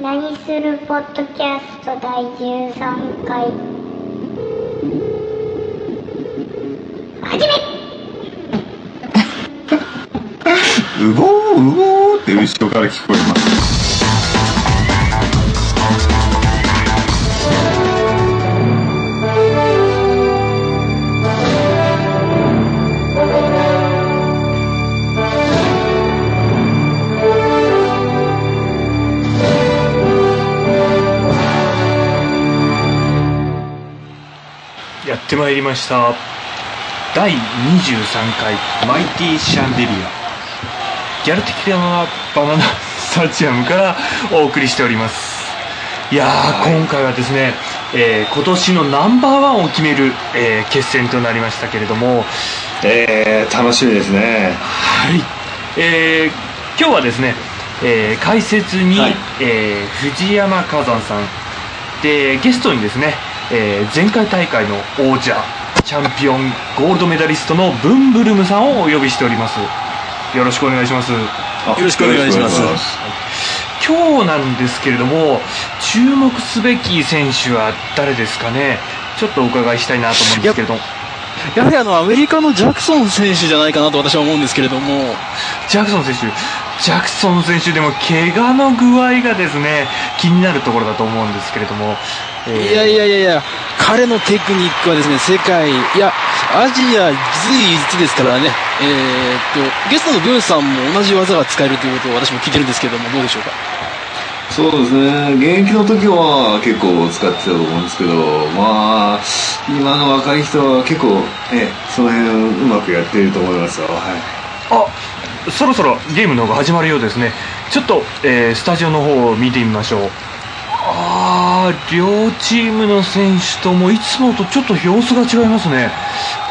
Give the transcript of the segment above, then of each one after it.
何するポッドキャスト第13回。始め。うごうごって後ろから聞こえます。ました。第23回マイティシャンデリアギャル的なバナナ スタジアムからお送りしております。いやー、今回はですね、えー今年のナンバーワンを決める、えー決戦となりましたけれども。えー、楽しみですね。はい、えー今日はですね、えー解説に、はい。えー藤山火山さん。でゲストにですね、えー前回大会の王者チャンピオンゴールドメダリストのブンブルムさんをお呼びしております。よろしくお願いします。よろしくお願いします。今日なんですけれども注目すべき選手は誰ですかね？ちょっとお伺いしたいなと思うんですけれども。やはりあのアメリカのジャクソン選手じゃないかなと私は思うんですけれども、ジャクソン選手、ジャクソン選手でも怪我の具合がですね気になるところだと思うんですけれども、えーいやいやいやいや、彼のテクニックはですね、世界、いや、アジア随一ですからね、えーっと、ゲストのブーンさんも同じ技が使えるということを私も聞いてるんですけれども、どうでしょうか？そうですね。現役の時は結構使ってたと思うんですけどまあ今の若い人は結構ねその辺うまくやっていると思いますよ。はい。あそろそろゲームの方が始まるようですね。ちょっと、えースタジオの方を見てみましょう両チームの選手ともいつもとちょっと様子が違いますね。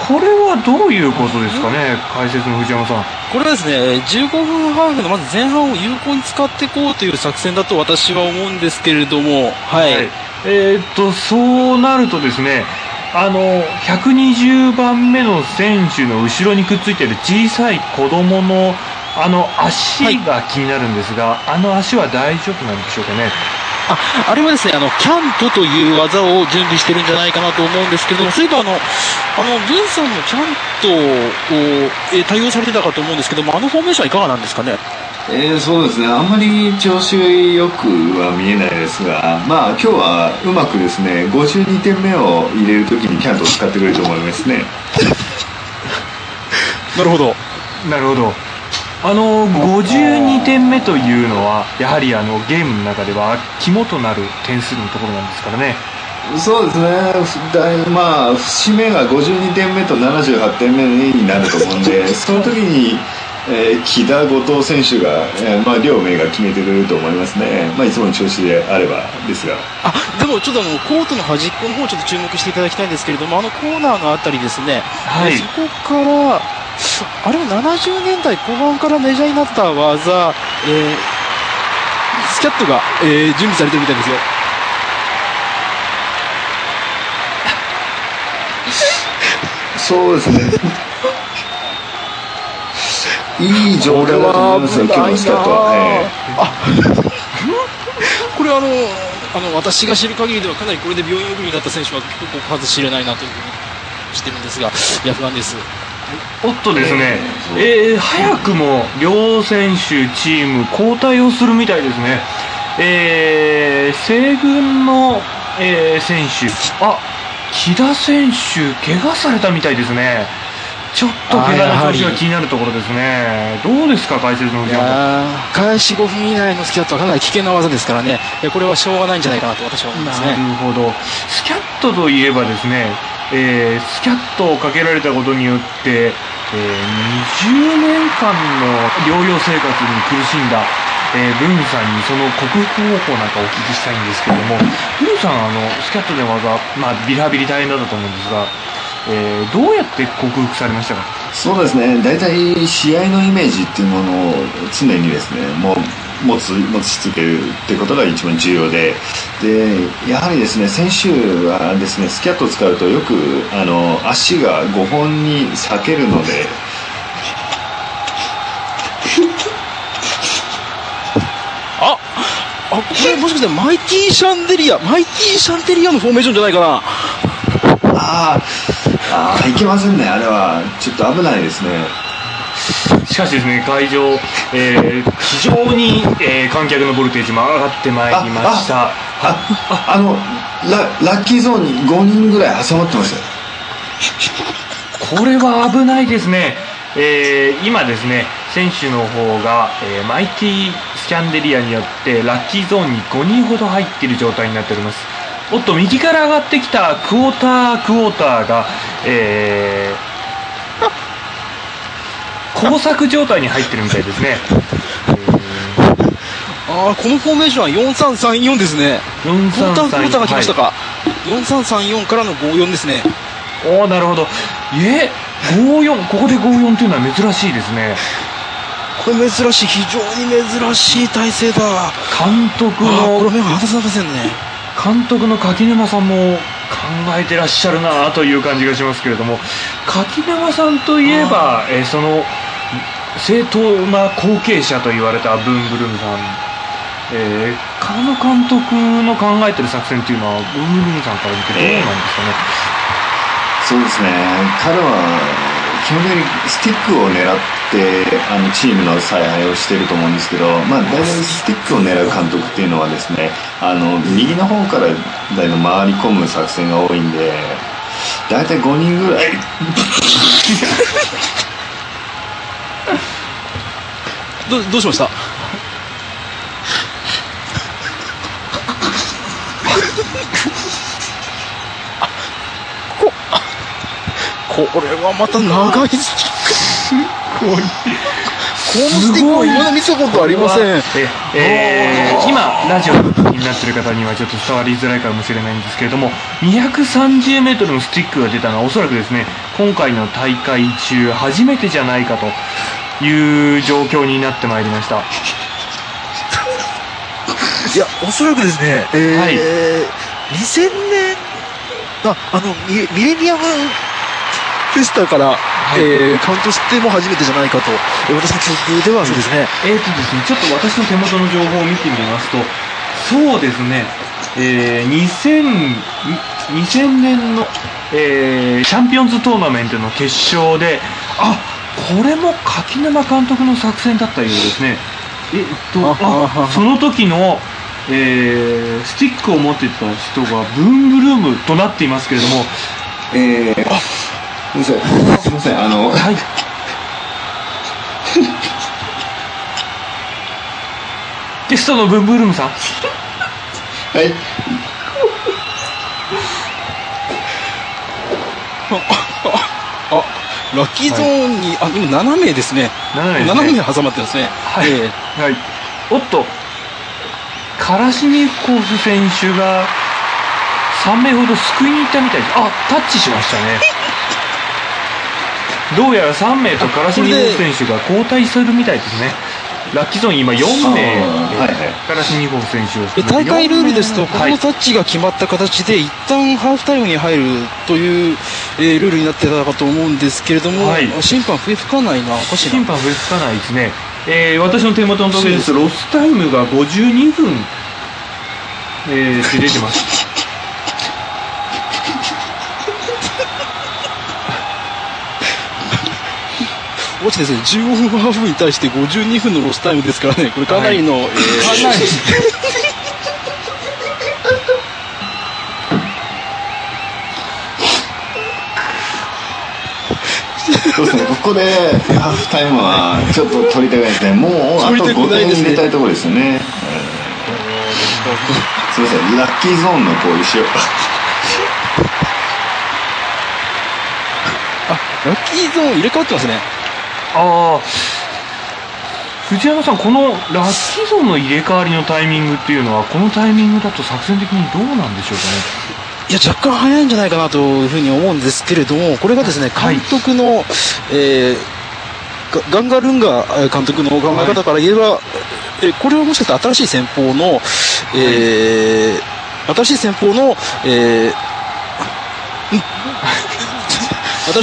これはどういうことですかね解説の藤山さん。これはですね、15分ハーフのまず前半を有効に使っていこうという作戦だと私は思うんですけれども、はい。はい。えーっとそうなるとですねあの120番目の選手の後ろにくっついてる小さい子供のあの足が気になるんですが、あの足は大丈夫なんでしょうかねあ、あれはですね、あの、キャントという技を準備してるんじゃないかなと思うんですけれども、そういえばあの、あの、ブンさんもキャントを、えー対応されてたかと思うんですけども、あのフォーメーションはいかがなんですかね？えー、そうですね。あんまり調子よくは見えないですがまあ今日はうまくですね52点目を入れる時にキャントを使ってくれると思いますね。なるほど。なるほどあの52点目というのはやはりあのゲームの中では肝となる点数のところなんですからね。そうですね。だいまあ節目が52点目と78点目になると思うんで その時に、えー木田後藤選手が、えーまあ、両名が決めてくれると思いますね、まあ、いつもの調子であればですが。あ、でもちょっとあの、コートの端っこの方ちょっと注目していただきたいんですけれども、あのコーナーのあたりですね、はい。えーそこから、あれは70年代後半からメジャーになった技、えースキャットが、えー準備されてるみたいですよ。そうですねいい状態だと思いますよ今日のスタートは、えこれあの、あの、私が知る限りではかなりこれで病院送りになった選手は結構数知れないなというふうにしてるんですが、いや、不安です。おっとですね、えー早くも両選手、チーム交代をするみたいですね、えー西軍の、えー選手、あ木田選手、怪我されたみたいですね、ちょっと怪我の調子が気になるところですね、どうですか、解説のい藤山開始5分以内のスキャットはかなり危険な技ですからね、えこれはしょうがないんじゃないかなと私は思いますなるね。ほど、スキャットといえばですね、えースキャットをかけられたことによって、えー20年間の療養生活に苦しんだ、えーブンさんにその克服方法なんかお聞きしたいんですけれども、ブンさん、あのスキャットで技、まあ、リハビリ大変だったと思うんですが、えーどうやって克服されましたか？そうですね。大体試合のイメージっていうものを常にですねもう持つ持ち続けるっていうことが一番重要で。でやはりですね選手はですねスキャットを使うとよくあの足が5本に裂けるので。これもしかしてマイティシャンデリア、マイティシャンデリアのフォーメーションじゃないかな？あーあーいけませんねあれは。ちょっと危ないですねしかしですね、会場、えー非常に、えー観客のボルテージも上がってまいりました。ああのララッキーゾーンに5人ぐらい挟まってましたよこれは危ないですね。えー今ですね、選手の方が、えーマイティスキャンデリアによってラッキーゾーンに5人ほど入っている状態になっております。おっと、右から上がってきたクォータークォーターが、えー、工作状態に入ってるみたいですね。ああ、このフォーメーションは4334ですね。クォーターか？4334からの54ですね。おおなるほどえ54ここで54っていうのは珍しいですねこれ珍しい、非常に珍しい体勢だ。監督ああ、これの目が離せませんね。監督の柿沼さんも考えてらっしゃるなという感じがしますけれども柿沼さんといえば、えーその正当な後継者と言われたブンブルムさんえー、狩野監督の考えてる作戦っていうのはブンブルームさんから見てどうなんですかね、そうですね。彼は基本的にスティックを狙ってあのチームの采配をしていると思うんですけど、まあ、大体スティックを狙う監督っていうのはですねあの右の方から大体回り込む作戦が多いんで大体5人ぐらい。どどうしました？ここれはまた長いスティックこのスティックは今まで見たことありません。ええー今ラジオになってる方にはちょっと伝わりづらいかもしれないんですけれども 230m のスティックが出たのはおそらくですね今回の大会中初めてじゃないかという状況になってまいりました。いや、おそらくですね、えーはい。2000年、あ、あの、ミミレニアムフェスタから、い。えーカウントしても初めてじゃないかと、えー私の記憶ではそうですね。えーとですね、ちょっと私の手元の情報を見てみますと、そうですね、えー、2000, 2000年の、えーチャンピオンズトーナメントの決勝で、あこれも柿沼監督の作戦だったようですね。えっと、あその時の、えースティックを持ってた人がブンブルームとなっていますけれども、えー、すいませんすいませんあのはい。ゲストのブンブルームさん。はいあ、ラッキーゾーンに、あ、今7名ですね。斜めですね7名挟まってますね。はい、えーはい。おっと、カラシニコフ選手が3名ほど救いに行ったみたいです。あ、タッチしましたね。どうやら3名とカラシニコフ選手が交代するみたいですね。ラッキーゾーン今4名、あーはいはい。カラシニコフ選手をえ大会ルールですと、こはい。のタッチが決まった形で、一旦ハーフタイムに入るという、えールールになってたかと思うんですけれども、はい。審判笛吹かないな、おかしいな。審判笛吹かないですね。えー私の手元の時計ですと、ロスタイムが52分、えー、って出てます。落ちですね、15分ハーフに対して52分のロスタイムですからね、これかなりの、えーかなり。そうですねここでハーフタイムはちょっと取りたくないですね。もうあと取りたく5点ないですね。入れたいところですよね、えー。すいませんラッキーゾーンのこう後ろ。あ、ラッキーゾーン入れ替わってますね。ああ藤山さんこのラッキーゾーンの入れ替わりのタイミングっていうのはこのタイミングだと作戦的にどうなんでしょうかね？いや、若干早いんじゃないかなというふうに思うんですけれども、これがですね、はい監督の、えーガガンガルンガ監督の考え方から言えば、えこれはもしかしたら新しい戦法の、えー新しい戦法の、えーん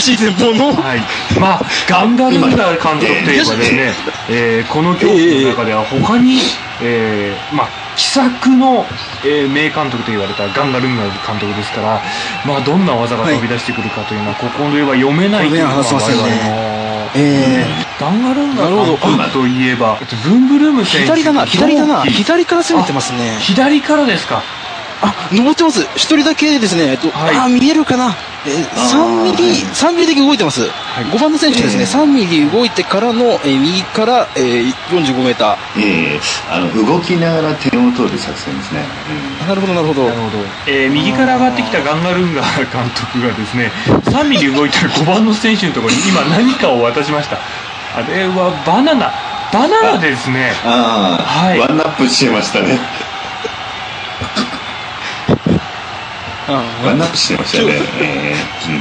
新しい前方の、はい。まあ、ガンガルンダ監督といえばですね、えーこの競技の中では他に、えーまあ、奇策の、えー名監督と言われたガンガルンダ監督ですから、まあ、どんな技が飛び出してくるかというのは、ここでは読めないというのが我々のえガンガルンダなるほど監督といえば、ブンブルームー選手。左だな、左だな、左から攻めてますね。左からですか。あ、登ってます。一人だけですね、えっと、はい。あ、見えるかな。えー、3ミリ、3ミリだけ動いてます。5番の選手ですね、え3ミリ動いてからの、えー右から、えー、45メーター。ええあの動きながら点を取る作戦ですね、あなるほど、なるほど。なる。ほど、えー右から上がってきたガンガルンガー監督がですね3ミリ動いたら5番の選手のところに今何かを渡しました。あれはバナナ。バナナですね。ああ、はい。ワンナップしてましたねあワンナップしてましたね、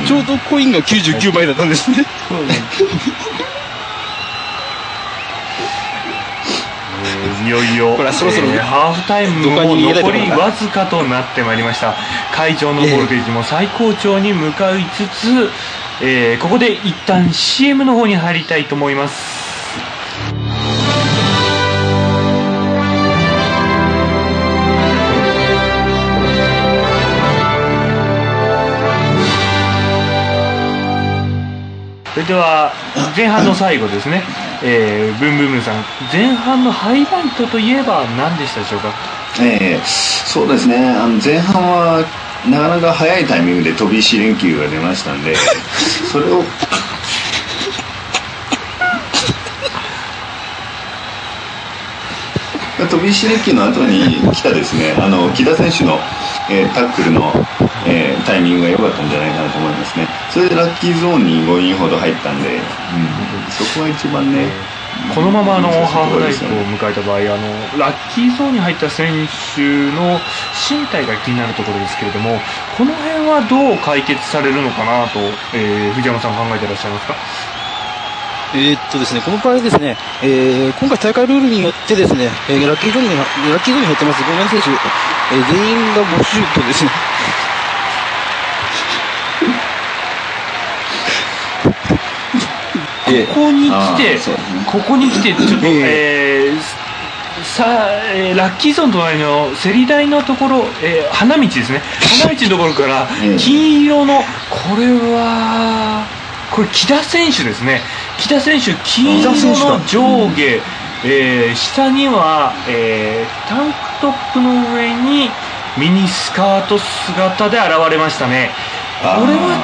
ちょうどコインが99枚だったんですね。えーいよいよこれはそろそろえーハーフタイムも残りわずかとなってまいりました。会場のボルテージも最高潮に向かいつつ、えーここで一旦 CM の方に入りたいと思いますれでは前半の最後ですね、えー、ブンブンブンさん。前半のハイライトといえば何でしたでしょうか？ええそうですね。あの前半はなかなか早いタイミングで飛び石連休が出ましたんで それを飛び石連休の後に来たですねあの木田選手の、えータックルの、えータイミングが良かったんじゃないかなと思いますねそれでラッキーゾーンに5人ほど入ったんで、うん、そこが一番ねこのままあのハーフライトを迎えた場合あのラッキーゾーンに入った選手の身体が気になるところですけれどもこの辺はどう解決されるのかなと、えー藤山さん考えてらっしゃいますか？えーっとですね、この場合ですね、えー今回大会ルールによってですね、えーラッキーゾーンに、ラッキーゾーンに入ってます5名の選手、えー全員が募集とですね、えここに来あてここに来てちょっと、ええ。ーさえーラッキーゾーン隣の競り台のところ、えー花道ですね。花道のところからええ。金色のこれはこれ木田選手ですね。木田選手金色の上下、えー下には、えータンクトップの上にミニスカート姿で現れましたね。これは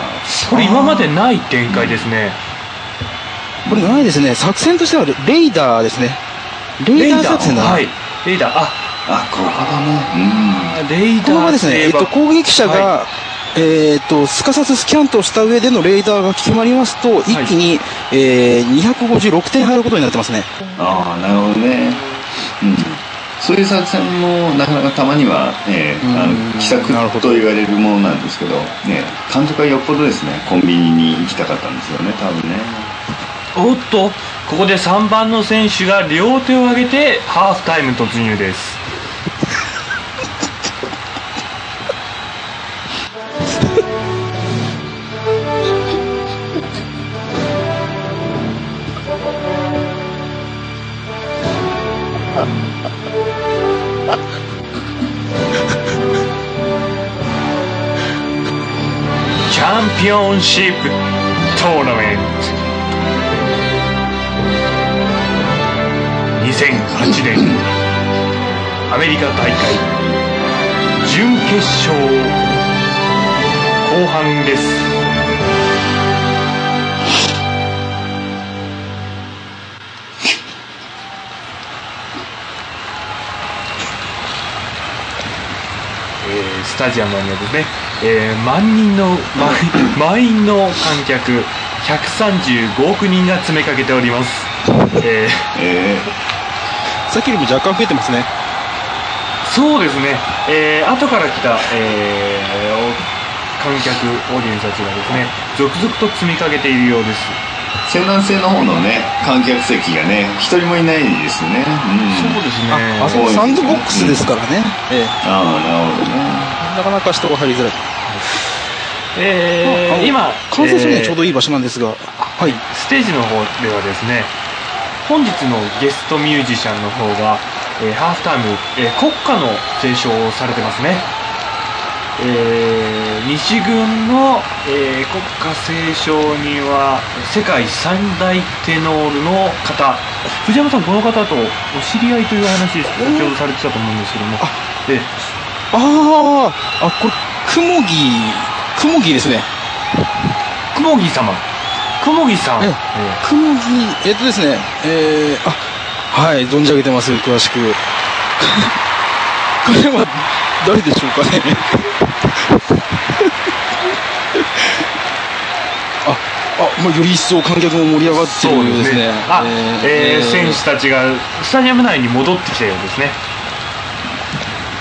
これ今までない展開ですねこれないですね、作戦としてはレイダーですね。レイダー作戦だな。はい。レーダー。ああここだねレイダー。このままですね、えっと、攻撃者が、はえっと、すかさずスキャンとした上でのレーダーが決まりますと、一気に、えー、256点入ることになってますね。ああなるほどね。うん。そういう作戦もなかなかたまには、えーあうん。の奇と言われるものなんですけど、ね、監督はよっぽどですねコンビニに行きたかったんですよね多分ねおっとここで3番の選手が両手を上げてハーフタイム突入です。チャンピオンシップトーナメント。年アメリカ大会準決勝後半です。えースタジアムにはですね、えー万人の満 満員の観客135億人が詰めかけております、えーえさっきよりも若干増えてますね。そうですね、えー後から来た、えーお観客、オーディエンスたちがですね、続々と積みかけているようです。ー、西南西の方のね観客席がね一人もいないですねうんそうですね。あ、あそこサンドボックスですからね。ええああなるほどねなかなか人が入りづらい。えー、今、完成するにはちょうえどいい場所なんですが、はい。ーステージの方ではですね、本日のゲストミュージシャンの方が、えーハーフタイム、えー国歌の斉唱をされてますね。えー西軍の、えー国歌斉唱には世界三大テノールの方藤山さんこの方とお知り合いという話先ほどされてたと思うんですけどもえーああ、あ、これ、くもぎ、くもぎですね。くもぎ様くもぎさん、えええくもぎ、えっとですね、えー、あ、はい、存じ上げてます、詳しく。これは、誰でしょうかね。あ、あ、もうより一層観客も盛り上がってるようですね。あ、えー選手たちがスタジアム内に戻ってきたようですね。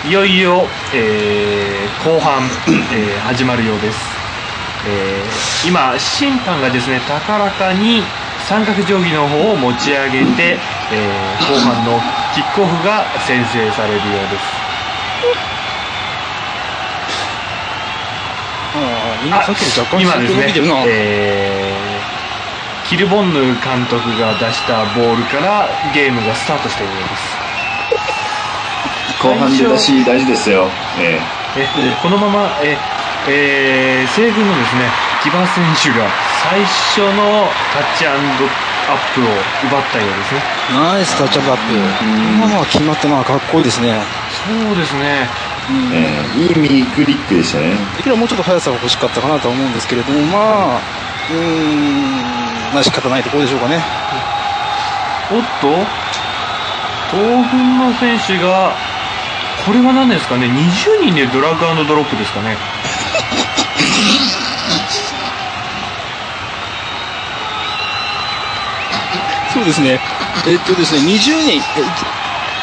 いよいよ、えー後半、えー始まるようです。えー今、審判がですね、高らかに三角定規の方を持ち上げて、えー後半のキックオフが先制されるようです。今ですねえーキルボンヌ監督が出したボールからゲームがスタートしたようです。後半出だし大事ですよ。ええこのまま、ええー西軍のですね木場選手が最初のタッチアップを奪ったようですねナイスタッチアップアップ。ん今のは決まったな、かっこいいですね。そうですねえええいい右クリックでしたね。できればもうちょっと速さが欲しかったかなとは思うんですけれども、まあ、うーん、まあ仕方ないところでしょうかね。おっと東軍の選手がこれは何ですかね？20人でドラッグドロップですかねそうですね。えっとですね、20人、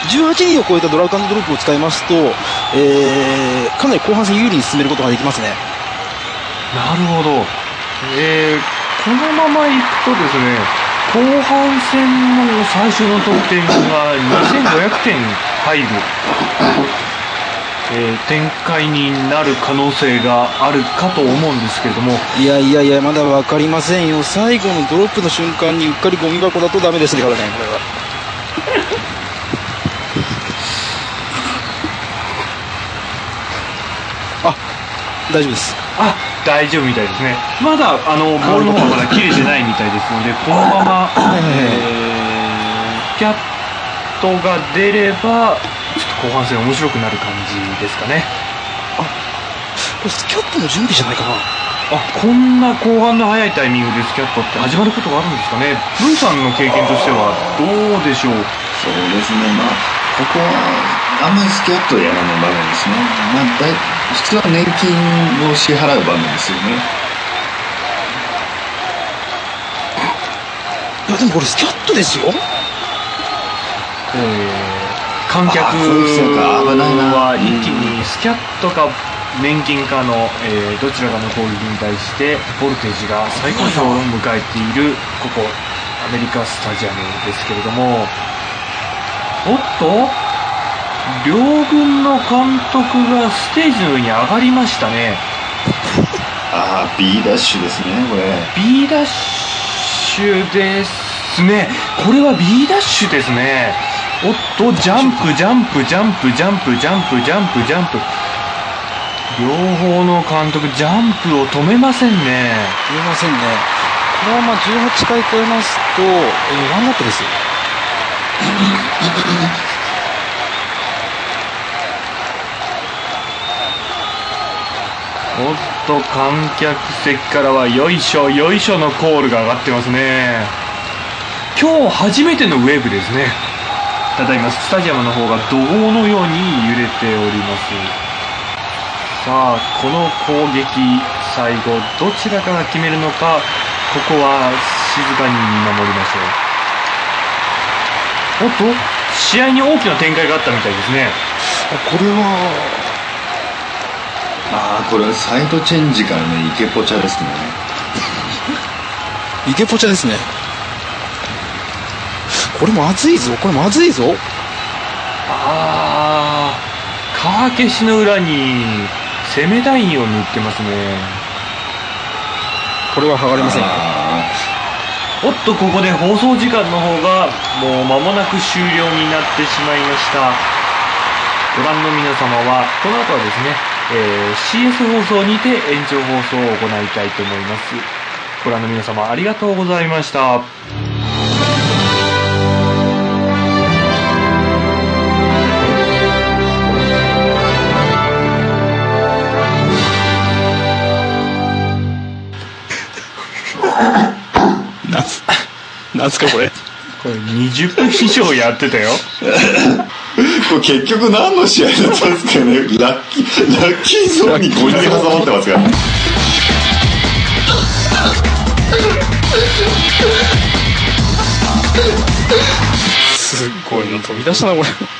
18人を超えたドラッグドロップを使いますと、えー、かなり後半戦有利に進めることができますね。なるほどえー、このままいくとですね後半戦の最初の得点が2500点入る、えー展開になる可能性があるかと思うんですけれどもいやいやいや、まだわかりませんよ。最後のドロップの瞬間にうっかりゴミ箱だとダメですからね、これは。あ、大丈夫です。あ大丈夫みたいですねまだあのボールの方はまだ切れてないみたいですので このまま、えー、スキャットが出ればちょっと後半戦面白くなる感じですかねこれスキャットの準備じゃないかな。あこんな後半の早いタイミングでスキャットって始まることがあるんですかねブンさんの経験としてはどうでしょうそうですね。まあ、ここは、あんまりスキャットやらない場面ですね。まあ、だい普通は年金を支払う場面ですよね。いや、でもこれスキャットですよ。えー観客は一気にスキャットか年金かの、えーどちらかの攻撃に対してボルテージが最高潮を迎えているここアメリカスタジアムですけれどもおっと両軍の監督がステージの上に上がりましたね ああ、B ダッシュですね、これ。B ダッシュですね。これは B ダッシュですね。おっと、ジャンプ、ジャンプ、ジャンプ、ジャンプ、ジャンプ、ジャンプ、ジャンプ。両方の監督、ジャンプを止めませんね。言えませんね。このまま18回超えますと、えーワンナップです。おっと、観客席からは、よいしょ、よいしょのコールが上がってますね。今日初めてのウェーブですね。ただいま、スタジアムの方が怒号のように揺れております。さあ、この攻撃、最後、どちらかが決めるのか、ここは静かに見守りましょう。おっと、試合に大きな展開があったみたいですね。あこれは、ああ、これはサイドチェンジからのイケポチャですね。イケポチャですね。これまずいぞ、これまずいぞ。ああ、川消しの裏に攻めラインを塗ってますね。これは剥がれませんよ。おっと、ここで放送時間の方がもう間もなく終了になってしまいました。ご覧の皆様は、この後はですね、えー CS 放送にて延長放送を行いたいと思います。ご覧の皆様ありがとうございました。なんす、なんすかこれ。これ20分以上やってたよ。これ結局何の試合だったんですかねラッキー、ラッキーゾーンに5人挟まってますからね。すっごいの飛び出したな、これ。